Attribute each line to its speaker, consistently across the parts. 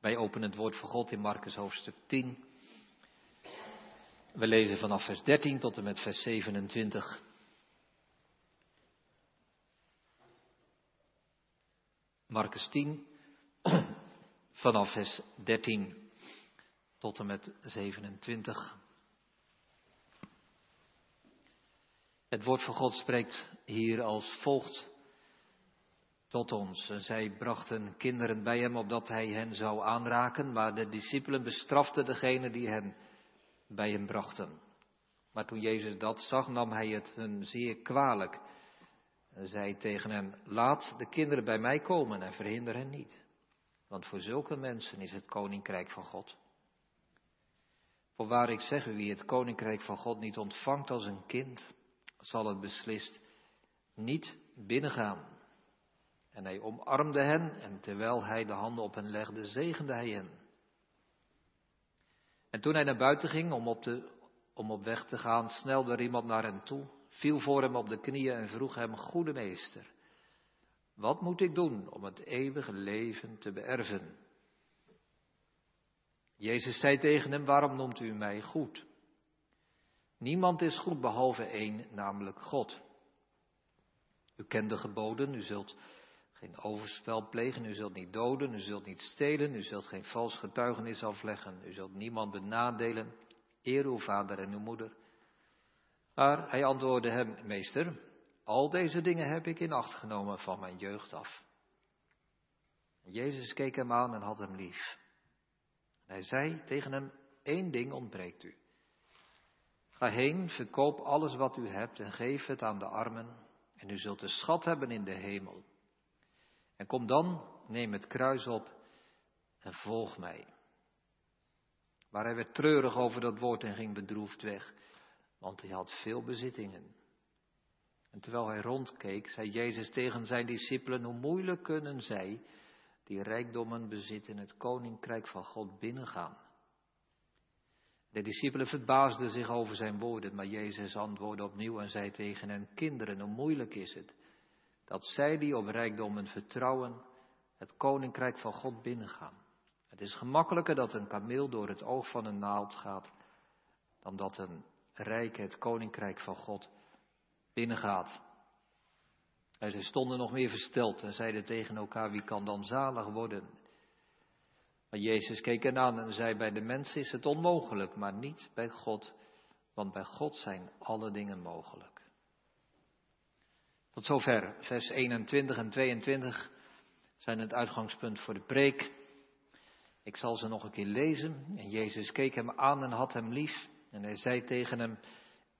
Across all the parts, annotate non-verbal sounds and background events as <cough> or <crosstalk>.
Speaker 1: Wij openen het woord van God in Marcus hoofdstuk 10. We lezen vanaf vers 13 tot en met vers 27. Marcus 10, <clears throat> vanaf vers 13 tot en met 27. Het woord van God spreekt hier als volgt tot ons. Zij brachten kinderen bij hem opdat hij hen zou aanraken, maar de discipelen bestraften degene die hen bij hem brachten. Maar toen Jezus dat zag, nam hij het hun zeer kwalijk en zei tegen hen, laat de kinderen bij mij komen en verhinder hen niet. Want voor zulke mensen is het koninkrijk van God. Voorwaar ik zeg u, wie het koninkrijk van God niet ontvangt als een kind, zal het beslist niet binnengaan. En hij omarmde hen en terwijl hij de handen op hen legde, zegende hij hen. En toen hij naar buiten ging om op, de, om op weg te gaan, snelde er iemand naar hem toe, viel voor hem op de knieën en vroeg hem, goede meester, wat moet ik doen om het eeuwige leven te beërven? Jezus zei tegen hem, waarom noemt u mij goed? Niemand is goed behalve één, namelijk God. U kent de geboden, u zult geen overspel plegen, u zult niet doden, u zult niet stelen, u zult geen vals getuigenis afleggen, u zult niemand benadelen, eer uw vader en uw moeder. Maar hij antwoordde hem, meester, al deze dingen heb ik in acht genomen van mijn jeugd af. Jezus keek hem aan en had hem lief. Hij zei tegen hem, één ding ontbreekt u. Ga heen, verkoop alles wat u hebt en geef het aan de armen, en u zult een schat hebben in de hemel. En kom dan, neem het kruis op en volg mij. Maar hij werd treurig over dat woord en ging bedroefd weg, want hij had veel bezittingen. En terwijl hij rondkeek, zei Jezus tegen zijn discipelen, hoe moeilijk kunnen zij, die rijkdommen bezitten, het koninkrijk van God binnengaan. De discipelen verbaasden zich over zijn woorden, maar Jezus antwoordde opnieuw en zei tegen hen, kinderen, hoe moeilijk is het dat zij die op rijkdommen vertrouwen, het koninkrijk van God binnengaan. Het is gemakkelijker dat een kameel door het oog van een naald gaat, dan dat een rijk het koninkrijk van God binnengaat. En ze stonden nog meer versteld en zeiden tegen elkaar, wie kan dan zalig worden? Maar Jezus keek hen aan en zei, bij de mensen is het onmogelijk, maar niet bij God, want bij God zijn alle dingen mogelijk. Tot zover vers 21 en 22 zijn het uitgangspunt voor de preek. Ik zal ze nog een keer lezen. En Jezus keek hem aan en had hem lief. En hij zei tegen hem,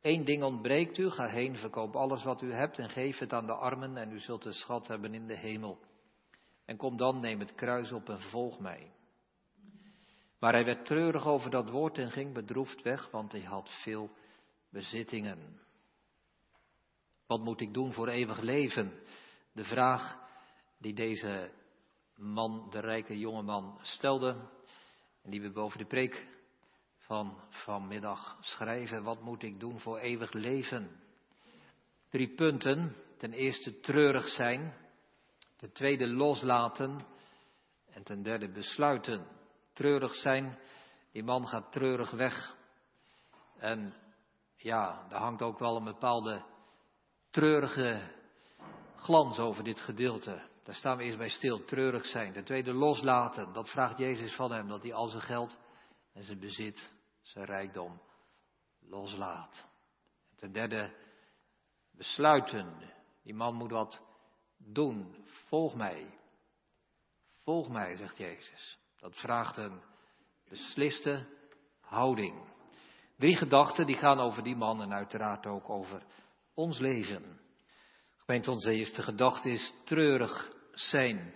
Speaker 1: Eén ding ontbreekt u, ga heen, verkoop alles wat u hebt en geef het aan de armen en u zult een schat hebben in de hemel. En kom dan, neem het kruis op en volg mij. Maar hij werd treurig over dat woord en ging bedroefd weg, want hij had veel bezittingen. Wat moet ik doen voor eeuwig leven? De vraag die deze man, de rijke jonge man, stelde en die we boven de preek van vanmiddag schrijven. Wat moet ik doen voor eeuwig leven? Drie punten. Ten eerste treurig zijn. Ten tweede loslaten. En ten derde besluiten. Treurig zijn. Die man gaat treurig weg. En ja, daar hangt ook wel een bepaalde treurige glans over dit gedeelte. Daar staan we eerst bij stil, treurig zijn. Ten tweede loslaten, dat vraagt Jezus van hem, dat hij al zijn geld en zijn bezit, zijn rijkdom loslaat. ten derde besluiten, die man moet wat doen, volg mij. Volg mij, zegt Jezus. Dat vraagt een besliste houding. Drie gedachten die gaan over die man en uiteraard ook over ons leven. Gemeente, onze eerste gedachte is treurig zijn.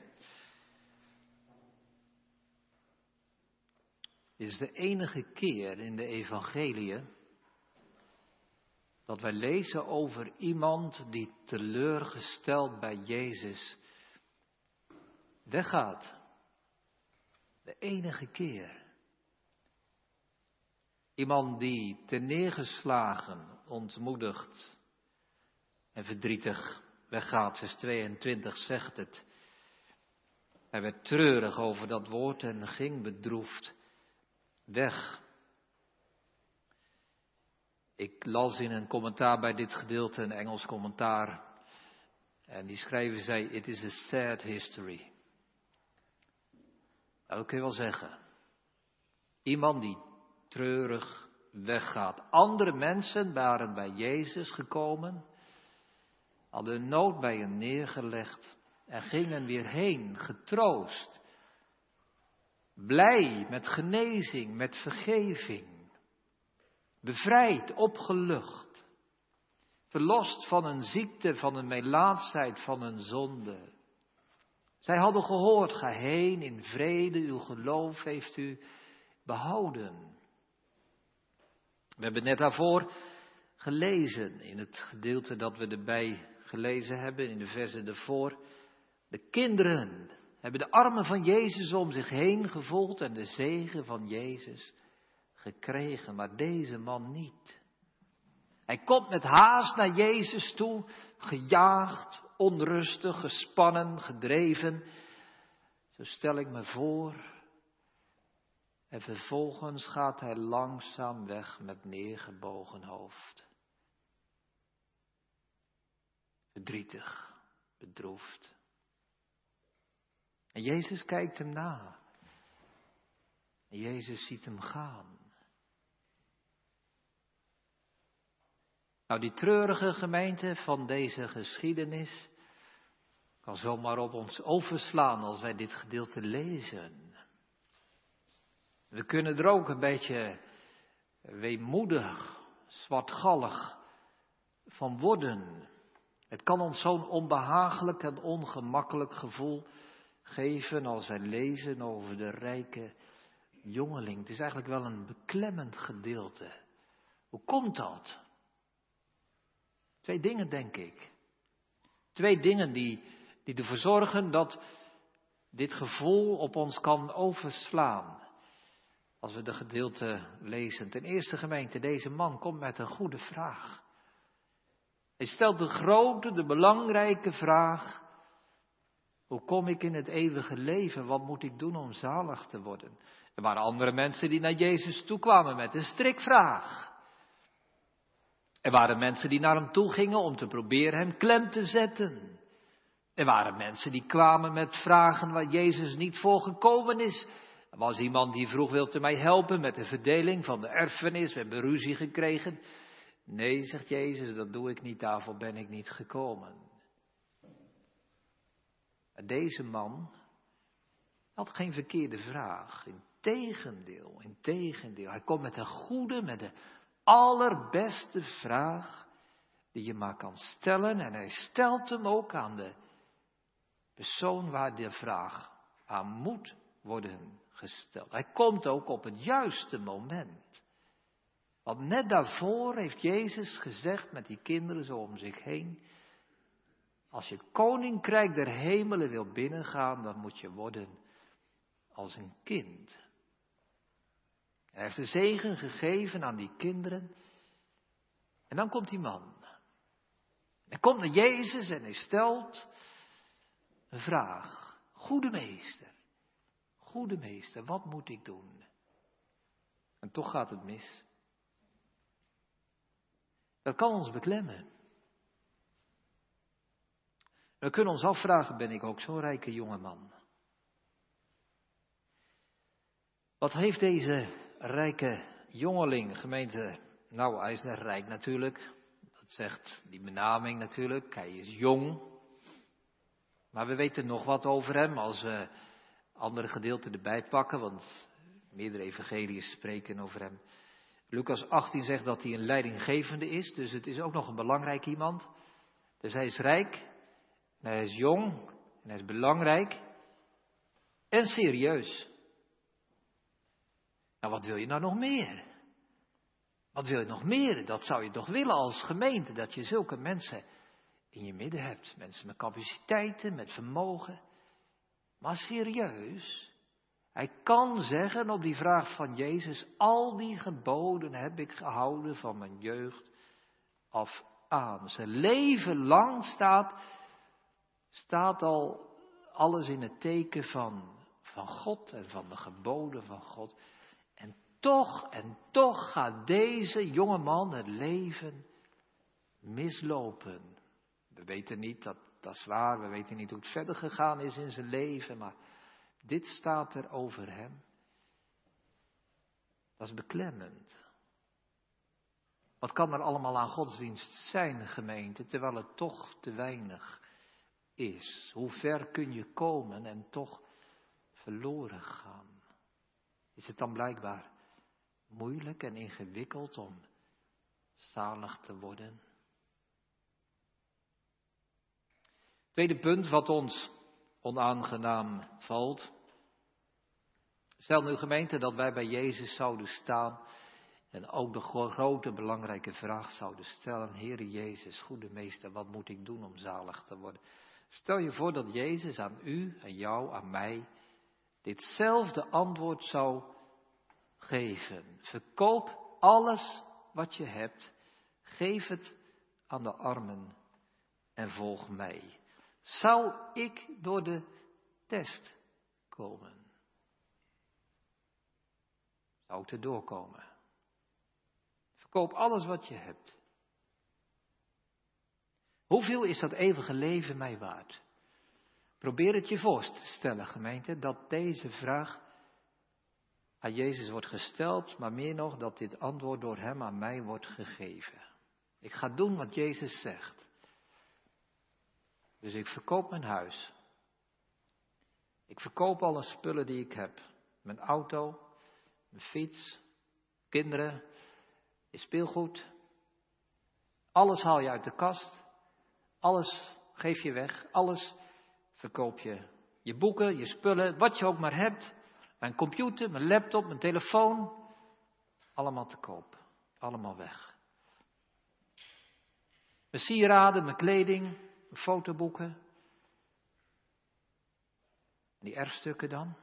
Speaker 1: Is de enige keer in de evangelie dat wij lezen over iemand die teleurgesteld bij Jezus weggaat. De enige keer. Iemand die neergeslagen, ontmoedigd, en verdrietig weggaat. Vers 22 zegt het. Hij werd treurig over dat woord en ging bedroefd weg. Ik las in een commentaar bij dit gedeelte, een Engels commentaar, en die schrijver zei: It is a sad history. Nou, dat kun je wel zeggen. Iemand die treurig weggaat. Andere mensen waren bij Jezus gekomen, hadden nood bij hem neergelegd en gingen weer heen, getroost. Blij met genezing, met vergeving. Bevrijd, opgelucht. Verlost van een ziekte, van een melaatsheid, van een zonde. Zij hadden gehoord, ga heen in vrede, uw geloof heeft u behouden. We hebben net daarvoor gelezen in het gedeelte dat we erbij gelezen hebben, in de versen ervoor. De kinderen hebben de armen van Jezus om zich heen gevoeld en de zegen van Jezus gekregen, maar deze man niet. Hij komt met haast naar Jezus toe, gejaagd, onrustig, gespannen, gedreven. Zo stel ik me voor. En vervolgens gaat hij langzaam weg met neergebogen hoofd. Verdrietig, bedroefd. En Jezus kijkt hem na. En Jezus ziet hem gaan. Nou, die treurige gemeente van deze geschiedenis kan zomaar op ons overslaan als wij dit gedeelte lezen. We kunnen er ook een beetje weemoedig, zwartgallig van worden. Het kan ons zo'n onbehagelijk en ongemakkelijk gevoel geven als wij lezen over de rijke jongeling. Het is eigenlijk wel een beklemmend gedeelte. Hoe komt dat? Twee dingen, denk ik. Twee dingen die, die ervoor zorgen dat dit gevoel op ons kan overslaan. Als we de gedeelte lezen. Ten eerste gemeente, deze man komt met een goede vraag. Hij stelt de grote, de belangrijke vraag. Hoe kom ik in het eeuwige leven? Wat moet ik doen om zalig te worden? Er waren andere mensen die naar Jezus toekwamen met een strikvraag. Er waren mensen die naar hem toe gingen om te proberen hem klem te zetten. Er waren mensen die kwamen met vragen waar Jezus niet voor gekomen is. Er was iemand die vroeg, wilt u mij helpen met de verdeling van de erfenis? We hebben ruzie gekregen. Nee, zegt Jezus, dat doe ik niet, daarvoor ben ik niet gekomen. Deze man had geen verkeerde vraag. Integendeel, integendeel. Hij komt met een goede, met een allerbeste vraag die je maar kan stellen. En hij stelt hem ook aan de persoon waar de vraag aan moet worden gesteld. Hij komt ook op het juiste moment. Want net daarvoor heeft Jezus gezegd met die kinderen zo om zich heen. Als je het koninkrijk der hemelen wil binnengaan, dan moet je worden als een kind. Hij heeft de zegen gegeven aan die kinderen. En dan komt die man. Hij komt naar Jezus en hij stelt een vraag. Goede meester, goede meester, wat moet ik doen? En toch gaat het mis. Dat kan ons beklemmen. We kunnen ons afvragen, ben ik ook zo'n rijke jongeman? Wat heeft deze rijke jongeling, gemeente. Nou, hij is rijk natuurlijk. Dat zegt die benaming natuurlijk. Hij is jong. Maar we weten nog wat over hem als we andere gedeelten erbij pakken, want meerdere evangeliën spreken over hem. Lucas 18 zegt dat hij een leidinggevende is, dus het is ook nog een belangrijk iemand. Dus hij is rijk, hij is jong, en hij is belangrijk en serieus. Nou, wat wil je nou nog meer? Wat wil je nog meer? Dat zou je toch willen als gemeente, dat je zulke mensen in je midden hebt. Mensen met capaciteiten, met vermogen. Maar serieus, hij kan zeggen op die vraag van Jezus, al die geboden heb ik gehouden van mijn jeugd af aan. Zijn leven lang staat, staat al alles in het teken van, van God en van de geboden van God. En toch, en toch gaat deze jonge man het leven mislopen. We weten niet, dat, dat is waar, we weten niet hoe het verder gegaan is in zijn leven, maar dit staat er over hem. Dat is beklemmend. Wat kan er allemaal aan godsdienst zijn, gemeente, terwijl het toch te weinig is? Hoe ver kun je komen en toch verloren gaan? Is het dan blijkbaar moeilijk en ingewikkeld om zalig te worden? Tweede punt wat ons onaangenaam valt. Stel nu gemeente dat wij bij Jezus zouden staan en ook de grote belangrijke vraag zouden stellen, Heere Jezus, goede meester, wat moet ik doen om zalig te worden? Stel je voor dat Jezus aan u, aan jou, aan mij, ditzelfde antwoord zou geven. Verkoop alles wat je hebt, geef het aan de armen en volg mij. Zou ik door de test komen? Zou ik erdoor komen? Koop alles wat je hebt. Hoeveel is dat eeuwige leven mij waard? Probeer het je voor te stellen, gemeente, dat deze vraag aan Jezus wordt gesteld, maar meer nog dat dit antwoord door Hem aan mij wordt gegeven. Ik ga doen wat Jezus zegt. Dus ik verkoop mijn huis. Ik verkoop alle spullen die ik heb. Mijn auto, mijn fiets, kinderen, je speelgoed. Alles haal je uit de kast. Alles geef je weg. Alles verkoop je. Je boeken, je spullen, wat je ook maar hebt. Mijn computer, mijn laptop, mijn telefoon. Allemaal te koop. Allemaal weg. Mijn sieraden, mijn kleding, fotoboeken. En die erfstukken dan?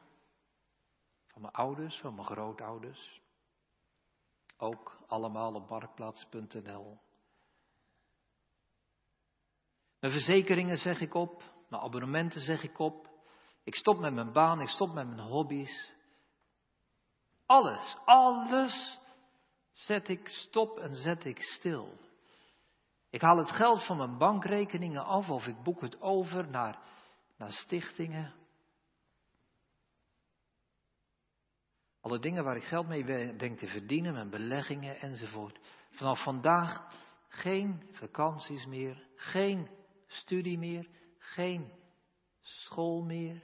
Speaker 1: Van mijn ouders, van mijn grootouders. Ook allemaal op marktplaats.nl. Mijn verzekeringen zeg ik op, mijn abonnementen zeg ik op. Ik stop met mijn baan, ik stop met mijn hobby's. Alles, alles zet ik stop en zet ik stil. Ik haal het geld van mijn bankrekeningen af of ik boek het over naar, naar stichtingen. Alle dingen waar ik geld mee denk te verdienen, mijn beleggingen enzovoort. Vanaf vandaag geen vakanties meer, geen studie meer, geen school meer.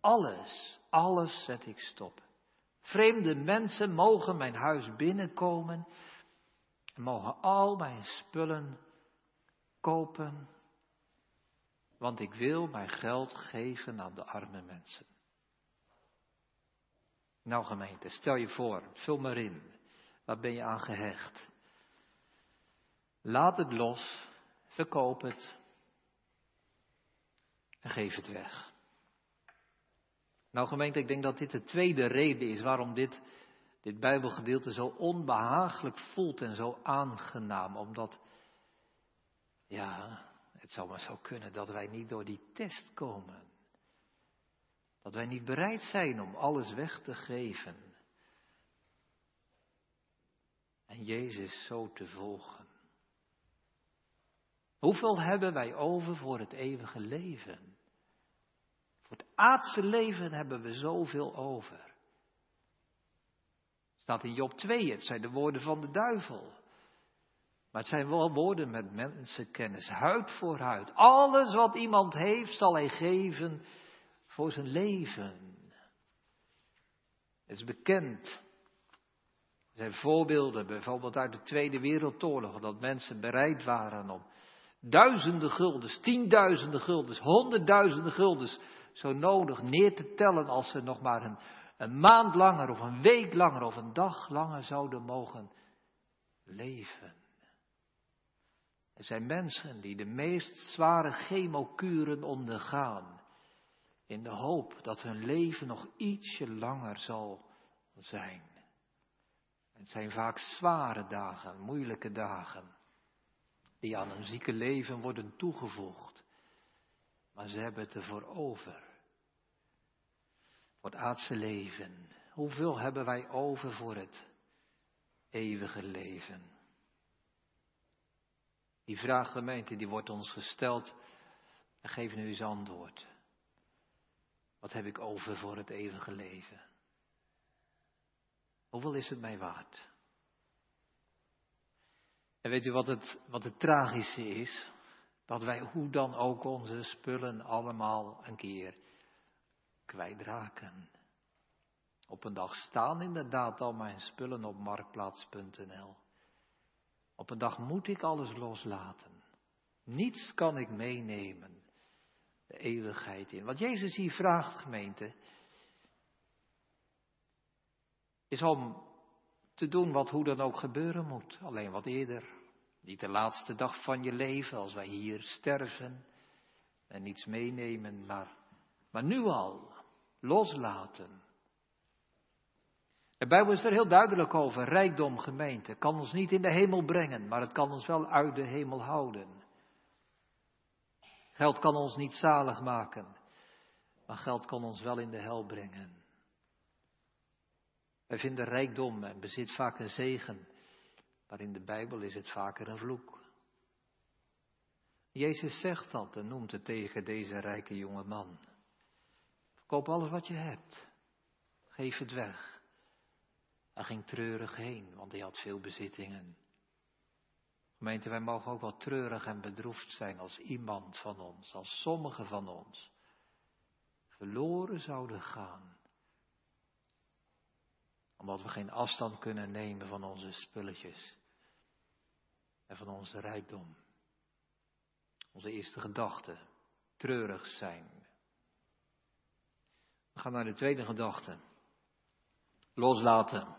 Speaker 1: Alles, alles zet ik stop. Vreemde mensen mogen mijn huis binnenkomen en mogen al mijn spullen kopen, want ik wil mijn geld geven aan de arme mensen. Nou gemeente, stel je voor, vul maar in. Waar ben je aan gehecht? Laat het los, verkoop het en geef het weg. Nou gemeente, ik denk dat dit de tweede reden is waarom dit, dit Bijbelgedeelte zo onbehagelijk voelt en zo aangenaam. Omdat, ja, het zou maar zo kunnen dat wij niet door die test komen. Dat wij niet bereid zijn om alles weg te geven. En Jezus zo te volgen. Hoeveel hebben wij over voor het eeuwige leven? Voor het aardse leven hebben we zoveel over. Staat in Job 2, het zijn de woorden van de duivel. Maar het zijn wel woorden met mensenkennis, huid voor huid. Alles wat iemand heeft zal hij geven voor zijn leven. Het is bekend. Er zijn voorbeelden, bijvoorbeeld uit de Tweede Wereldoorlog, dat mensen bereid waren om duizenden guldens, tienduizenden guldens, honderdduizenden guldens zo nodig neer te tellen als ze nog maar een, een maand langer of een week langer of een dag langer zouden mogen leven. Er zijn mensen die de meest zware chemokuren ondergaan in de hoop dat hun leven nog ietsje langer zal zijn. Het zijn vaak zware dagen, moeilijke dagen, die aan een zieke leven worden toegevoegd. maar ze hebben het ervoor over. Voor het aardse leven. Hoeveel hebben wij over voor het eeuwige leven? Die vraag, gemeente, die wordt ons gesteld. En geef nu eens antwoord. Wat heb ik over voor het eeuwige leven? Hoeveel is het mij waard? En weet u wat het, wat het tragische is? Dat wij hoe dan ook onze spullen allemaal een keer kwijtraken. Op een dag staan inderdaad al mijn spullen op marktplaats.nl. Op een dag moet ik alles loslaten. Niets kan ik meenemen de eeuwigheid in. Wat Jezus hier vraagt, gemeente, is om te doen wat hoe dan ook gebeuren moet. Alleen wat eerder. Niet de laatste dag van je leven, als wij hier sterven en niets meenemen, maar, maar nu al loslaten. De Bijbel is er heel duidelijk over. Rijkdom, gemeente, kan ons niet in de hemel brengen, maar het kan ons wel uit de hemel houden. Geld kan ons niet zalig maken, maar geld kan ons wel in de hel brengen. Wij vinden rijkdom en bezit vaak een zegen, maar in de Bijbel is het vaker een vloek. Jezus zegt dat en noemt het tegen deze rijke jonge man. Verkoop alles wat je hebt. Geef het weg. Hij ging treurig heen, want hij had veel bezittingen. Gemeente, wij mogen ook wel treurig en bedroefd zijn als iemand van ons, als sommigen van ons, verloren zouden gaan. Omdat we geen afstand kunnen nemen van onze spulletjes en van onze rijkdom. Onze eerste gedachte, treurig zijn. We gaan naar de tweede gedachte. Loslaten.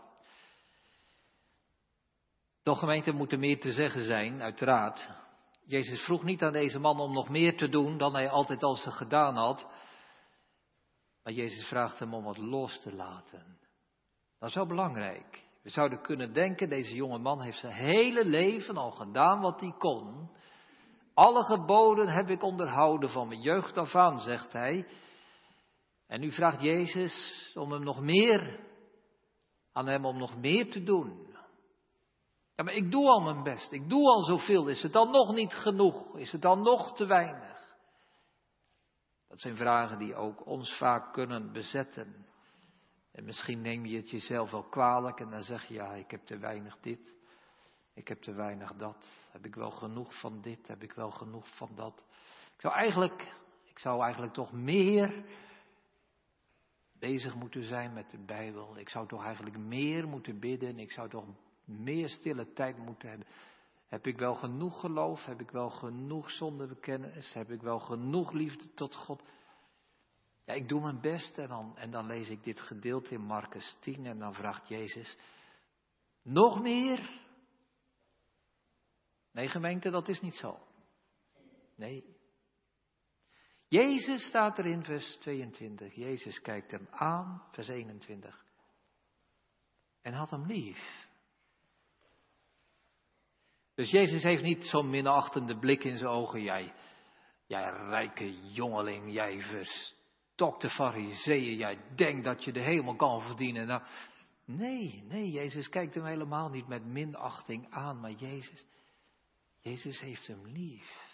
Speaker 1: Toch gemeente moet er meer te zeggen zijn, uiteraard. Jezus vroeg niet aan deze man om nog meer te doen dan hij altijd al ze gedaan had. Maar Jezus vraagt hem om wat los te laten. Dat is wel belangrijk. We zouden kunnen denken, deze jonge man heeft zijn hele leven al gedaan wat hij kon. Alle geboden heb ik onderhouden van mijn jeugd af aan, zegt hij. En nu vraagt Jezus om hem nog meer, aan hem om nog meer te doen. Ja, maar ik doe al mijn best. Ik doe al zoveel. Is het dan nog niet genoeg? Is het dan nog te weinig? Dat zijn vragen die ook ons vaak kunnen bezetten. En misschien neem je het jezelf wel kwalijk en dan zeg je, ja, ik heb te weinig dit. Ik heb te weinig dat. Heb ik wel genoeg van dit? Heb ik wel genoeg van dat? Ik zou eigenlijk, ik zou eigenlijk toch meer bezig moeten zijn met de Bijbel. Ik zou toch eigenlijk meer moeten bidden. Ik zou toch meer stille tijd moeten hebben. Heb ik wel genoeg geloof? Heb ik wel genoeg zondebekennis? Heb ik wel genoeg liefde tot God? Ja, ik doe mijn best en dan, en dan lees ik dit gedeelte in Marcus 10 en dan vraagt Jezus, nog meer? Nee, gemeente, dat is niet zo. Nee. Jezus staat er in vers 22. Jezus kijkt hem aan, vers 21. En had hem lief. Dus Jezus heeft niet zo'n minachtende blik in zijn ogen. Jij, jij rijke jongeling, jij verstokte fariseeën, jij denkt dat je de hemel kan verdienen. Nou, nee, nee, Jezus kijkt hem helemaal niet met minachting aan, maar Jezus, Jezus heeft hem lief.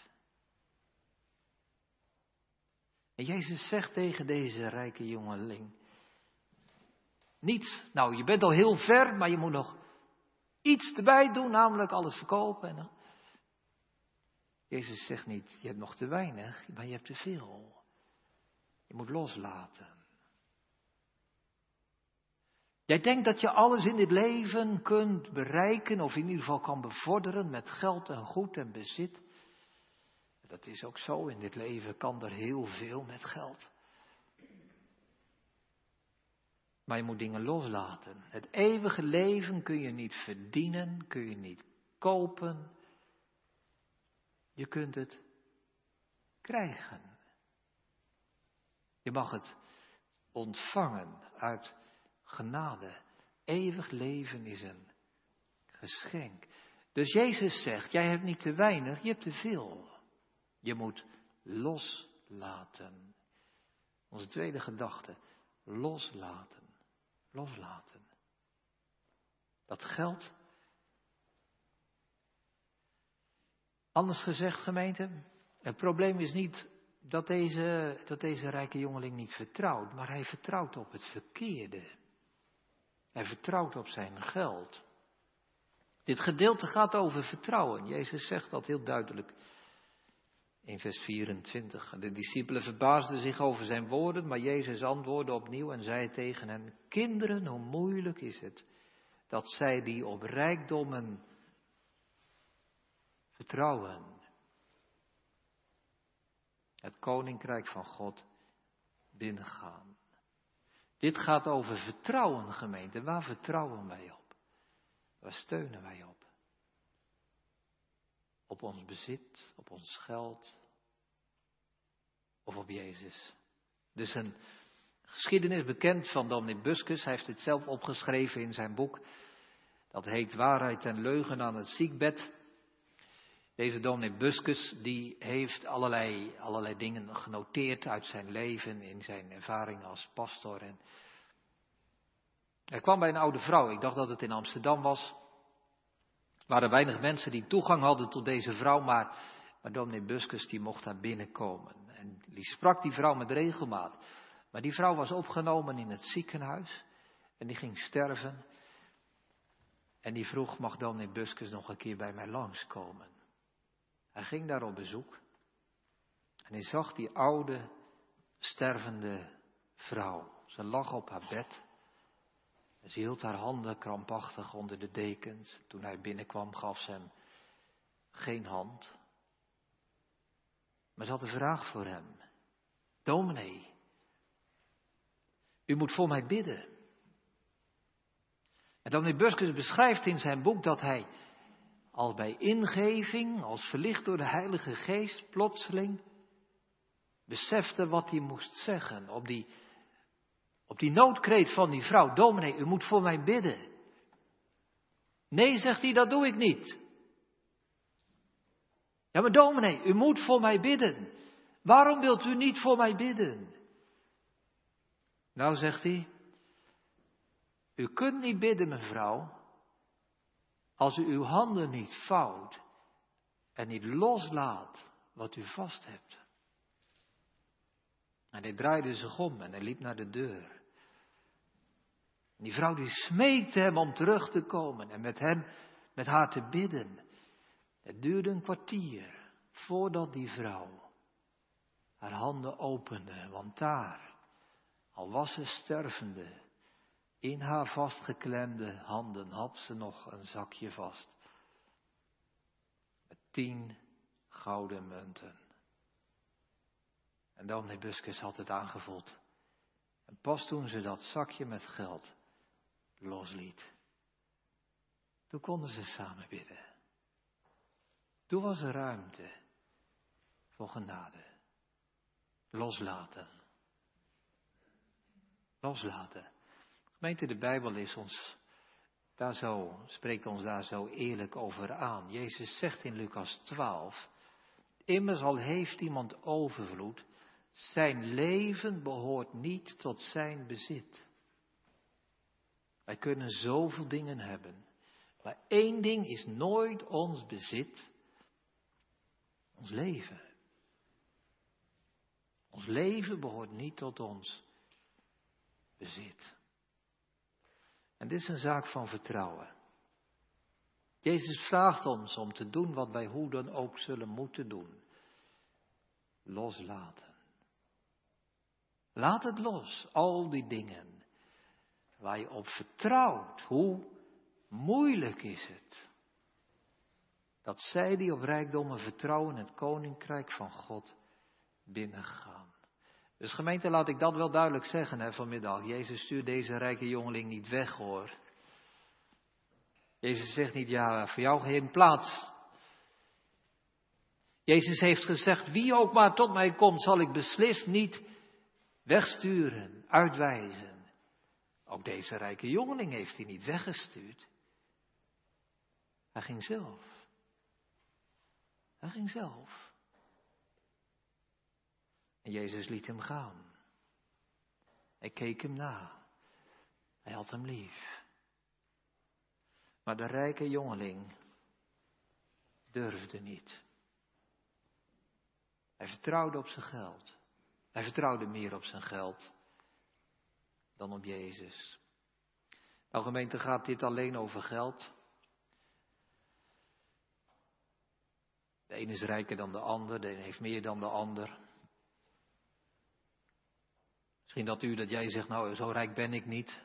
Speaker 1: En Jezus zegt tegen deze rijke jongeling, niets, nou je bent al heel ver, maar je moet nog iets erbij doen, namelijk alles verkopen. En. Jezus zegt niet, je hebt nog te weinig, maar je hebt te veel. Je moet loslaten. Jij denkt dat je alles in dit leven kunt bereiken, of in ieder geval kan bevorderen met geld en goed en bezit. Dat is ook zo, in dit leven kan er heel veel met geld. Maar je moet dingen loslaten. Het eeuwige leven kun je niet verdienen, kun je niet kopen. Je kunt het krijgen. Je mag het ontvangen uit genade. Eeuwig leven is een geschenk. Dus Jezus zegt, jij hebt niet te weinig, je hebt te veel. Je moet loslaten. Onze tweede gedachte, loslaten. Loslaten. Dat geldt. Anders gezegd, gemeente, het probleem is niet dat deze, dat deze rijke jongeling niet vertrouwt, maar hij vertrouwt op het verkeerde. Hij vertrouwt op zijn geld. Dit gedeelte gaat over vertrouwen. Jezus zegt dat heel duidelijk in vers 24. De discipelen verbaasden zich over zijn woorden, maar Jezus antwoordde opnieuw en zei tegen hen: Kinderen, hoe moeilijk is het dat zij die op rijkdommen vertrouwen, het koninkrijk van God binnengaan. Dit gaat over vertrouwen, gemeente. Waar vertrouwen wij op? Waar steunen wij op? Op ons bezit, op ons geld of op Jezus? Dus een geschiedenis bekend van Dominic Buscus. Hij heeft het zelf opgeschreven in zijn boek. Dat heet Waarheid en Leugen aan het ziekbed. Deze dominee Buscus die heeft allerlei, allerlei dingen genoteerd uit zijn leven, in zijn ervaring als pastor. En hij kwam bij een oude vrouw, ik dacht dat het in Amsterdam was. Er waren weinig mensen die toegang hadden tot deze vrouw, maar, maar dominee Buscus die mocht daar binnenkomen. En die sprak die vrouw met regelmaat. Maar die vrouw was opgenomen in het ziekenhuis en die ging sterven. En die vroeg, mag dominee Buscus nog een keer bij mij langskomen? Hij ging daar op bezoek en hij zag die oude, stervende vrouw. Ze lag op haar bed. Ze hield haar handen krampachtig onder de dekens. Toen hij binnenkwam gaf ze hem geen hand. Maar ze had een vraag voor hem. Dominee, u moet voor mij bidden. En dominee Buskus beschrijft in zijn boek dat hij als bij ingeving, als verlicht door de Heilige Geest, plotseling besefte wat hij moest zeggen. Op die, op die noodkreet van die vrouw, dominee, u moet voor mij bidden. Nee, zegt hij, dat doe ik niet. Ja, maar dominee, u moet voor mij bidden. Waarom wilt u niet voor mij bidden? Nou, zegt hij, u kunt niet bidden, mevrouw, als u uw handen niet vouwt en niet loslaat wat u vast hebt. En hij draaide zich om en hij liep naar de deur. En die vrouw die smeekte hem om terug te komen en met hem, met haar te bidden. Het duurde een kwartier voordat die vrouw haar handen opende, want daar, al was ze stervende, in haar vastgeklemde handen had ze nog een zakje vast. Met tien gouden munten. En dominee Buskus had het aangevoeld. En pas toen ze dat zakje met geld losliet, toen konden ze samen bidden. Toen was er ruimte voor genade. Loslaten. Loslaten. Gemeente, de Bijbel is ons daar zo, spreekt ons daar zo eerlijk over aan. Jezus zegt in Lucas 12, immers al heeft iemand overvloed, zijn leven behoort niet tot zijn bezit. Wij kunnen zoveel dingen hebben, maar één ding is nooit ons bezit, ons leven. Ons leven behoort niet tot ons bezit. En dit is een zaak van vertrouwen. Jezus vraagt ons om te doen wat wij hoe dan ook zullen moeten doen. Loslaten. Laat het los, al die dingen waar je op vertrouwt. Hoe moeilijk is het dat zij die op rijkdommen vertrouwen het koninkrijk van God binnengaan. Dus gemeente, laat ik dat wel duidelijk zeggen hè, vanmiddag. Jezus stuurt deze rijke jongeling niet weg hoor. Jezus zegt niet, ja, voor jou geen plaats. Jezus heeft gezegd, wie ook maar tot mij komt, zal ik beslist niet wegsturen, uitwijzen. Ook deze rijke jongeling heeft hij niet weggestuurd. Hij ging zelf. Hij ging zelf. En Jezus liet hem gaan. Hij keek hem na. Hij had hem lief. Maar de rijke jongeling durfde niet. Hij vertrouwde op zijn geld. Hij vertrouwde meer op zijn geld dan op Jezus. Nou gemeente, gaat dit alleen over geld? De een is rijker dan de ander, de een heeft meer dan de ander. Misschien dat u, dat jij zegt, nou zo rijk ben ik niet.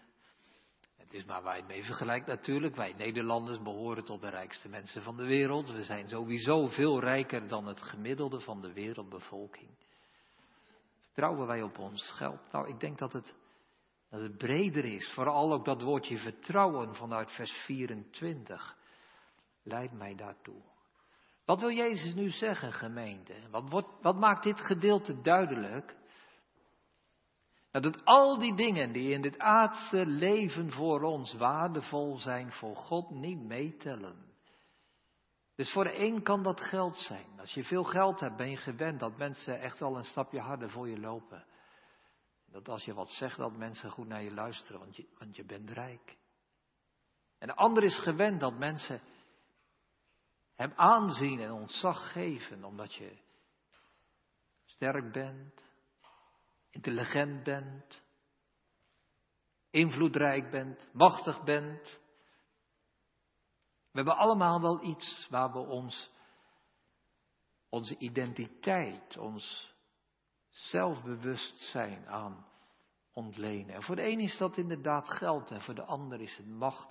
Speaker 1: Het is maar waar je het mee vergelijkt natuurlijk. Wij Nederlanders behoren tot de rijkste mensen van de wereld. We zijn sowieso veel rijker dan het gemiddelde van de wereldbevolking. Vertrouwen wij op ons geld? Nou, ik denk dat het, dat het breder is. Vooral ook dat woordje vertrouwen vanuit vers 24 leidt mij daartoe. Wat wil Jezus nu zeggen, gemeente? Wat, wat, wat maakt dit gedeelte duidelijk? Nou, dat al die dingen die in dit aardse leven voor ons waardevol zijn, voor God niet meetellen. Dus voor de een kan dat geld zijn. Als je veel geld hebt, ben je gewend dat mensen echt wel een stapje harder voor je lopen. Dat als je wat zegt, dat mensen goed naar je luisteren, want je, want je bent rijk. En de ander is gewend dat mensen hem aanzien en ontzag geven, omdat je sterk bent, intelligent bent, invloedrijk bent, machtig bent. We hebben allemaal wel iets waar we ons, onze identiteit, ons zelfbewustzijn aan ontlenen. En voor de een is dat inderdaad geld en voor de ander is het macht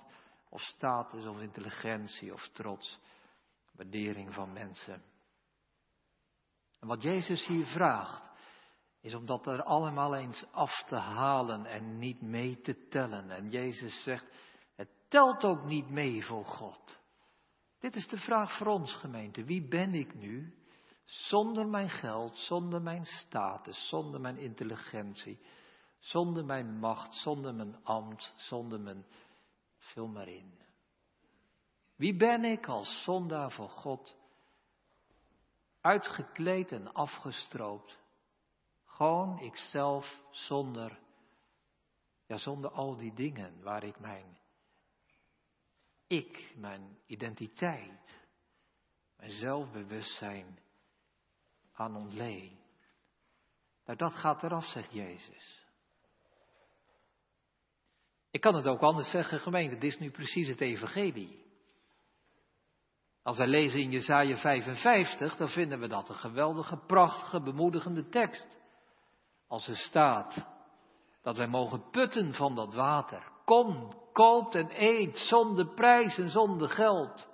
Speaker 1: of status of intelligentie of trots, waardering van mensen. En wat Jezus hier vraagt, is om dat er allemaal eens af te halen en niet mee te tellen. En Jezus zegt, telt ook niet mee voor God. Dit is de vraag voor ons gemeente. Wie ben ik nu? Zonder mijn geld, zonder mijn status, zonder mijn intelligentie, zonder mijn macht, zonder mijn ambt, zonder mijn. Vul maar in. Wie ben ik als zondaar voor God? Uitgekleed en afgestroopt gewoon ikzelf zonder, ja, zonder al die dingen waar ik mijn ik, mijn identiteit, mijn zelfbewustzijn aan ontleen. Nou, dat gaat eraf, zegt Jezus. Ik kan het ook anders zeggen, gemeente, dit is nu precies het evangelie. Als wij lezen in Jesaja 55, dan vinden we dat een geweldige, prachtige, bemoedigende tekst. Als er staat dat wij mogen putten van dat water. Kom, koopt en eet zonder prijs en zonder geld.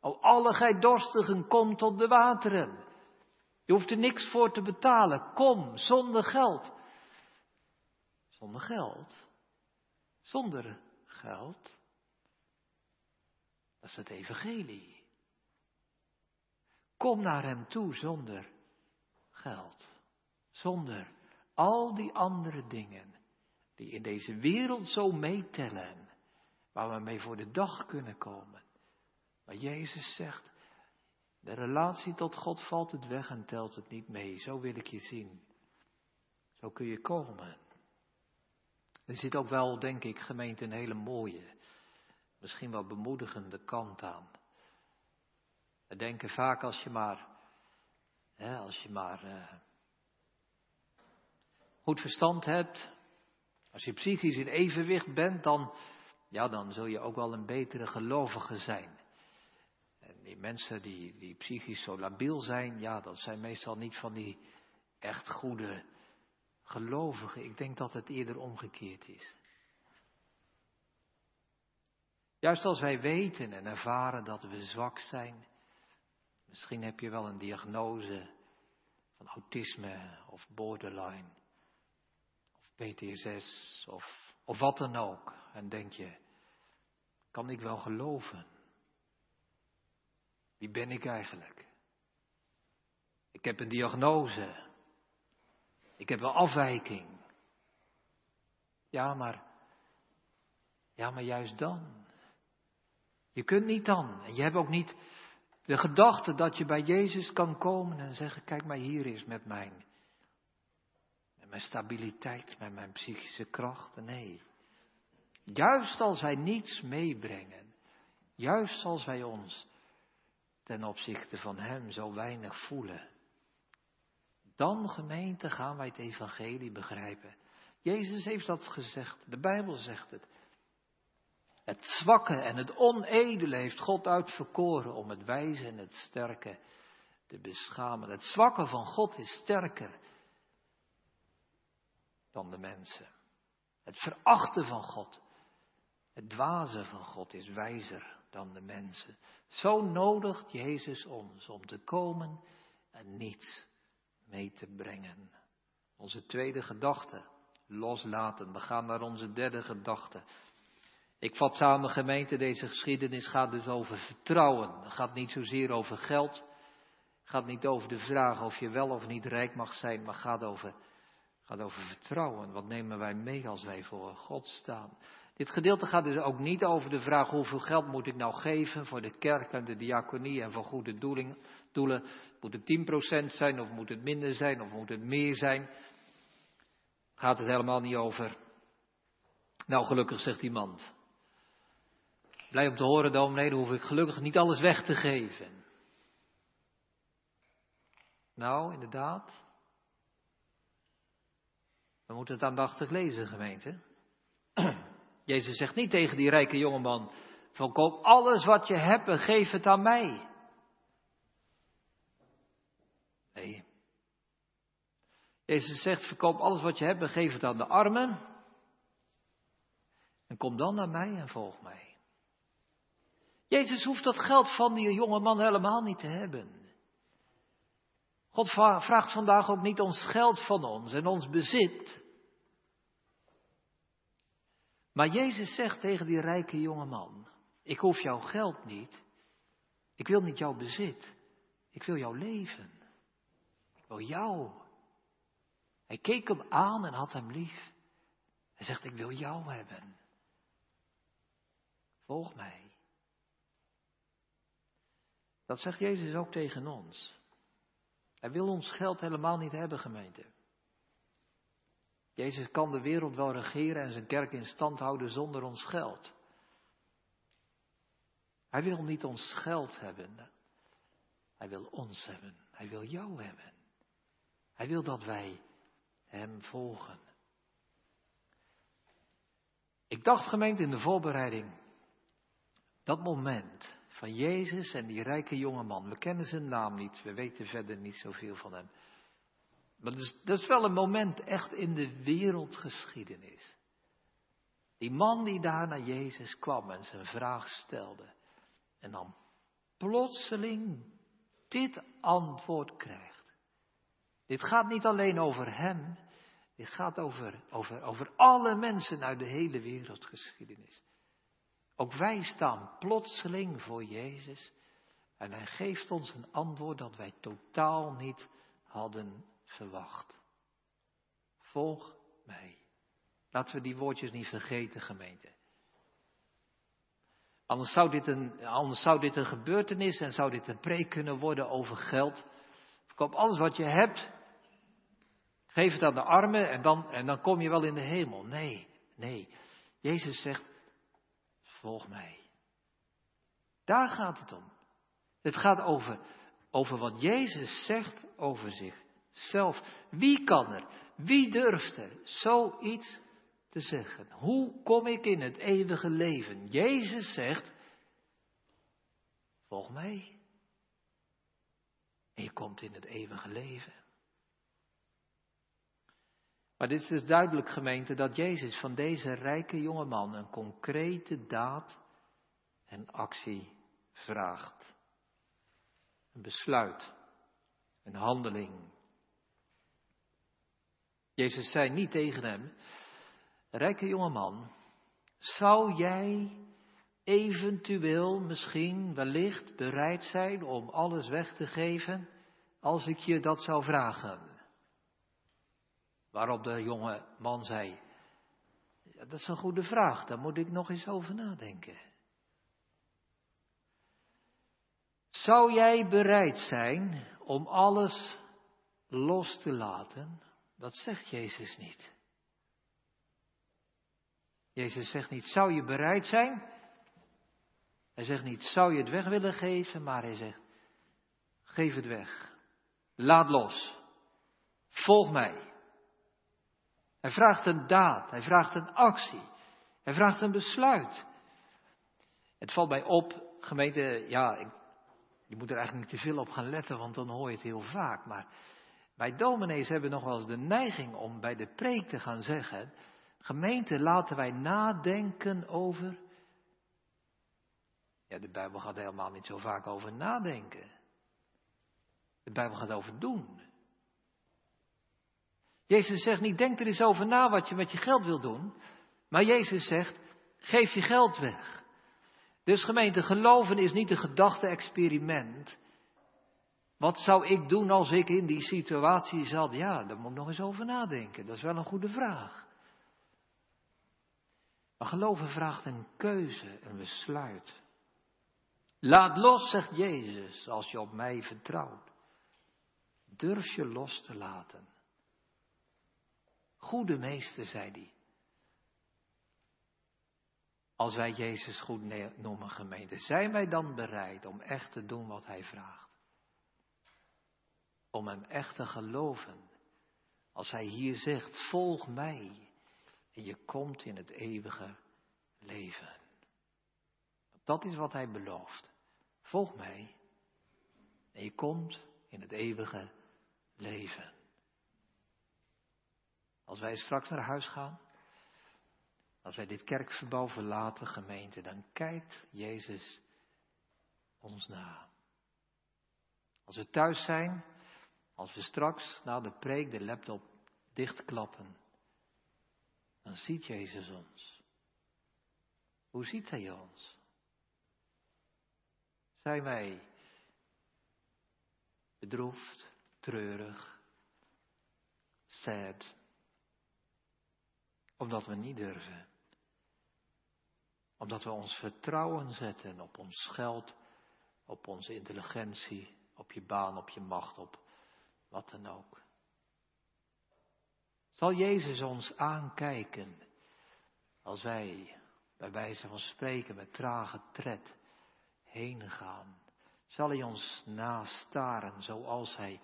Speaker 1: O alle gij dorstigen, kom tot de wateren. Je hoeft er niks voor te betalen. Kom, zonder geld. Zonder geld? Zonder geld? Dat is het evangelie. Kom naar hem toe zonder geld. Zonder al die andere dingen die in deze wereld zo meetellen, waar we mee voor de dag kunnen komen. Maar Jezus zegt, de relatie tot God valt het weg en telt het niet mee. Zo wil ik je zien. Zo kun je komen. Er zit ook wel, denk ik, gemeente, een hele mooie, misschien wel bemoedigende kant aan. We denken vaak als je maar, hè, als je maar uh, goed verstand hebt, als je psychisch in evenwicht bent, dan, ja, dan zul je ook wel een betere gelovige zijn. En die mensen die, die psychisch zo labiel zijn, ja, dat zijn meestal niet van die echt goede gelovigen. Ik denk dat het eerder omgekeerd is. Juist als wij weten en ervaren dat we zwak zijn, misschien heb je wel een diagnose van autisme of borderline. PTSS of, of wat dan ook. En denk je, kan ik wel geloven? Wie ben ik eigenlijk? Ik heb een diagnose. Ik heb wel afwijking. Ja, maar, ja, maar juist dan. Je kunt niet dan. En je hebt ook niet de gedachte dat je bij Jezus kan komen en zeggen, kijk maar hier is met mijn mijn stabiliteit, met mijn psychische krachten. Nee. Juist als wij niets meebrengen, juist als wij ons ten opzichte van Hem zo weinig voelen, dan gemeente gaan wij het evangelie begrijpen. Jezus heeft dat gezegd, de Bijbel zegt het. Het zwakke en het onedele heeft God uitverkoren om het wijze en het sterke te beschamen. Het zwakke van God is sterker dan de mensen. Het verachten van God, het dwaze van God is wijzer dan de mensen. Zo nodigt Jezus ons om te komen en niets mee te brengen. Onze tweede gedachte, loslaten. We gaan naar onze derde gedachte. Ik vat samen gemeente, deze geschiedenis gaat dus over vertrouwen. Het gaat niet zozeer over geld. Het gaat niet over de vraag of je wel of niet rijk mag zijn, maar gaat over, gaat over vertrouwen. Wat nemen wij mee als wij voor God staan? Dit gedeelte gaat dus ook niet over de vraag hoeveel geld moet ik nou geven voor de kerk en de diaconie en voor goede doelen. Moet het 10% zijn of moet het minder zijn of moet het meer zijn? Gaat het helemaal niet over. Nou, gelukkig zegt iemand. Blij om te horen, dominee, dan hoef ik gelukkig niet alles weg te geven. Nou, inderdaad. We moeten het aandachtig lezen, gemeente. <clears throat> Jezus zegt niet tegen die rijke jongeman: van koop alles wat je hebt en geef het aan mij. Nee. Jezus zegt: verkoop alles wat je hebt en geef het aan de armen. En kom dan naar mij en volg mij. Jezus hoeft dat geld van die jonge man helemaal niet te hebben. God vraagt vandaag ook niet ons geld van ons en ons bezit. Maar Jezus zegt tegen die rijke jonge man: Ik hoef jouw geld niet. Ik wil niet jouw bezit. Ik wil jouw leven. Ik wil jou. Hij keek hem aan en had hem lief. Hij zegt: Ik wil jou hebben. Volg mij. Dat zegt Jezus ook tegen ons. Hij wil ons geld helemaal niet hebben, gemeente. Jezus kan de wereld wel regeren en zijn kerk in stand houden zonder ons geld. Hij wil niet ons geld hebben. Hij wil ons hebben. Hij wil jou hebben. Hij wil dat wij Hem volgen. Ik dacht gemeente in de voorbereiding, dat moment van Jezus en die rijke jonge man. We kennen zijn naam niet, we weten verder niet zoveel van hem. Maar dat is, dat is wel een moment echt in de wereldgeschiedenis. Die man die daar naar Jezus kwam en zijn vraag stelde. En dan plotseling dit antwoord krijgt. Dit gaat niet alleen over hem. Dit gaat over, over, over alle mensen uit de hele wereldgeschiedenis. Ook wij staan plotseling voor Jezus en Hij geeft ons een antwoord dat wij totaal niet hadden verwacht. Volg mij. Laten we die woordjes niet vergeten, gemeente. Anders zou, dit een, anders zou dit een gebeurtenis en zou dit een preek kunnen worden over geld. Verkoop alles wat je hebt. Geef het aan de armen en dan, en dan kom je wel in de hemel. Nee, nee. Jezus zegt, volg mij. Daar gaat het om. Het gaat over, over wat Jezus zegt over zichzelf. Wie kan er, wie durft er zoiets te zeggen? Hoe kom ik in het eeuwige leven? Jezus zegt, volg mij. En je komt in het eeuwige leven. Maar dit is dus duidelijk gemeente dat Jezus van deze rijke jonge man een concrete daad en actie vraagt. Een besluit, een handeling. Jezus zei niet tegen hem, rijke jonge man, zou jij eventueel misschien wellicht bereid zijn om alles weg te geven als ik je dat zou vragen? Waarop de jonge man zei, dat is een goede vraag, daar moet ik nog eens over nadenken. Zou jij bereid zijn om alles los te laten? Dat zegt Jezus niet. Jezus zegt niet, zou je bereid zijn? Hij zegt niet, zou je het weg willen geven? Maar hij zegt, geef het weg. Laat los. Volg mij. Hij vraagt een daad, hij vraagt een actie, hij vraagt een besluit. Het valt mij op, gemeente, ja, ik, je moet er eigenlijk niet te veel op gaan letten, want dan hoor je het heel vaak. Maar wij dominees hebben nog wel eens de neiging om bij de preek te gaan zeggen, gemeente, laten wij nadenken over. Ja, de Bijbel gaat helemaal niet zo vaak over nadenken. De Bijbel gaat over doen. Jezus zegt niet, denk er eens over na wat je met je geld wil doen. Maar Jezus zegt, geef je geld weg. Dus gemeente, geloven is niet een gedachte-experiment. Wat zou ik doen als ik in die situatie zat? Ja, daar moet ik nog eens over nadenken. Dat is wel een goede vraag. Maar geloven vraagt een keuze, een besluit. Laat los, zegt Jezus, als je op mij vertrouwt. Durf je los te laten. Goede meester, zei hij. Als wij Jezus goed noemen, gemeente, zijn wij dan bereid om echt te doen wat Hij vraagt? Om Hem echt te geloven. Als Hij hier zegt, volg mij en je komt in het eeuwige leven. Dat is wat Hij belooft. Volg mij en je komt in het eeuwige leven. Als wij straks naar huis gaan, als wij dit kerkverbouw verlaten, gemeente, dan kijkt Jezus ons na. Als we thuis zijn, als we straks na de preek de laptop dichtklappen, dan ziet Jezus ons. Hoe ziet Hij ons? Zijn wij bedroefd, treurig, sad, omdat we niet durven. Omdat we ons vertrouwen zetten op ons geld, op onze intelligentie, op je baan, op je macht, op wat dan ook. Zal Jezus ons aankijken als wij, bij wijze van spreken, met trage tred heen gaan? Zal hij ons nastaren zoals hij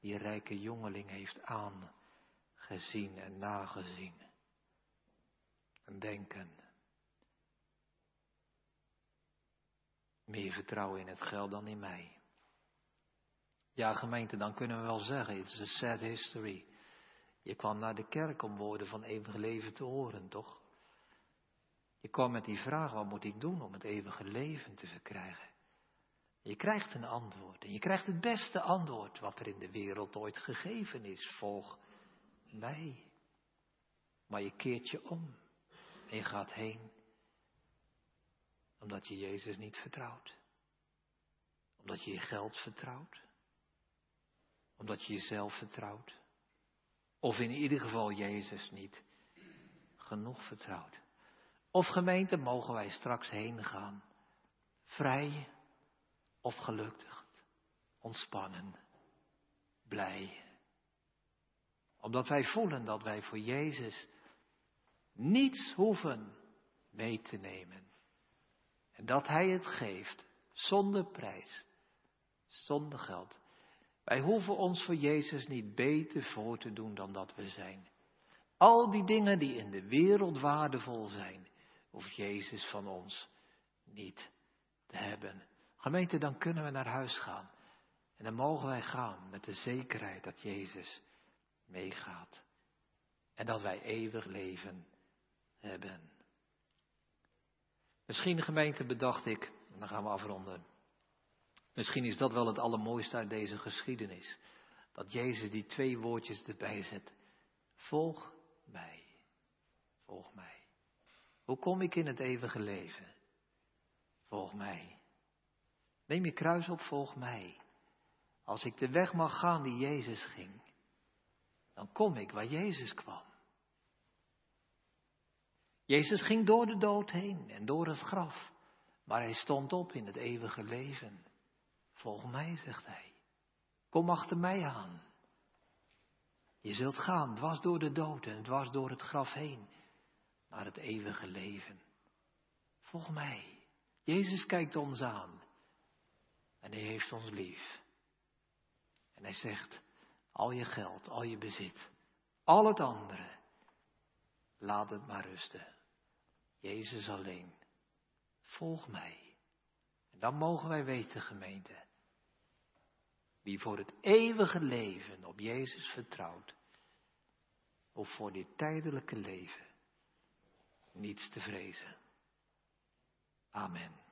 Speaker 1: die rijke jongeling heeft aangezien en nagezien? Denken. Meer vertrouwen in het geld dan in mij. Ja, gemeente, dan kunnen we wel zeggen, it's a sad history. Je kwam naar de kerk om woorden van eeuwig leven te horen, toch? Je kwam met die vraag, wat moet ik doen om het eeuwige leven te verkrijgen? Je krijgt een antwoord en je krijgt het beste antwoord wat er in de wereld ooit gegeven is. Volg mij. Maar je keert je om. En gaat heen omdat je Jezus niet vertrouwt. Omdat je je geld vertrouwt. Omdat je jezelf vertrouwt. Of in ieder geval Jezus niet genoeg vertrouwt. Of gemeente mogen wij straks heen gaan. Vrij of gelukkig. Ontspannen. Blij. Omdat wij voelen dat wij voor Jezus niets hoeven mee te nemen. En dat Hij het geeft, zonder prijs, zonder geld. Wij hoeven ons voor Jezus niet beter voor te doen dan dat we zijn. Al die dingen die in de wereld waardevol zijn, hoeft Jezus van ons niet te hebben. Gemeente, dan kunnen we naar huis gaan. En dan mogen wij gaan met de zekerheid dat Jezus meegaat. En dat wij eeuwig leven hebben. Misschien gemeente bedacht ik, dan gaan we afronden. Misschien is dat wel het allermooiste uit deze geschiedenis. Dat Jezus die twee woordjes erbij zet. Volg mij. Volg mij. Hoe kom ik in het eeuwige leven? Volg mij. Neem je kruis op, volg mij. Als ik de weg mag gaan die Jezus ging, dan kom ik waar Jezus kwam. Jezus ging door de dood heen en door het graf, maar hij stond op in het eeuwige leven. Volg mij, zegt hij. Kom achter mij aan. Je zult gaan, dwars door de dood en dwars door het graf heen, naar het eeuwige leven. Volg mij. Jezus kijkt ons aan. En hij heeft ons lief. En hij zegt, al je geld, al je bezit, al het andere, laat het maar rusten. Jezus alleen. Volg mij. En dan mogen wij weten, gemeente, wie voor het eeuwige leven op Jezus vertrouwt, of voor dit tijdelijke leven, niets te vrezen. Amen.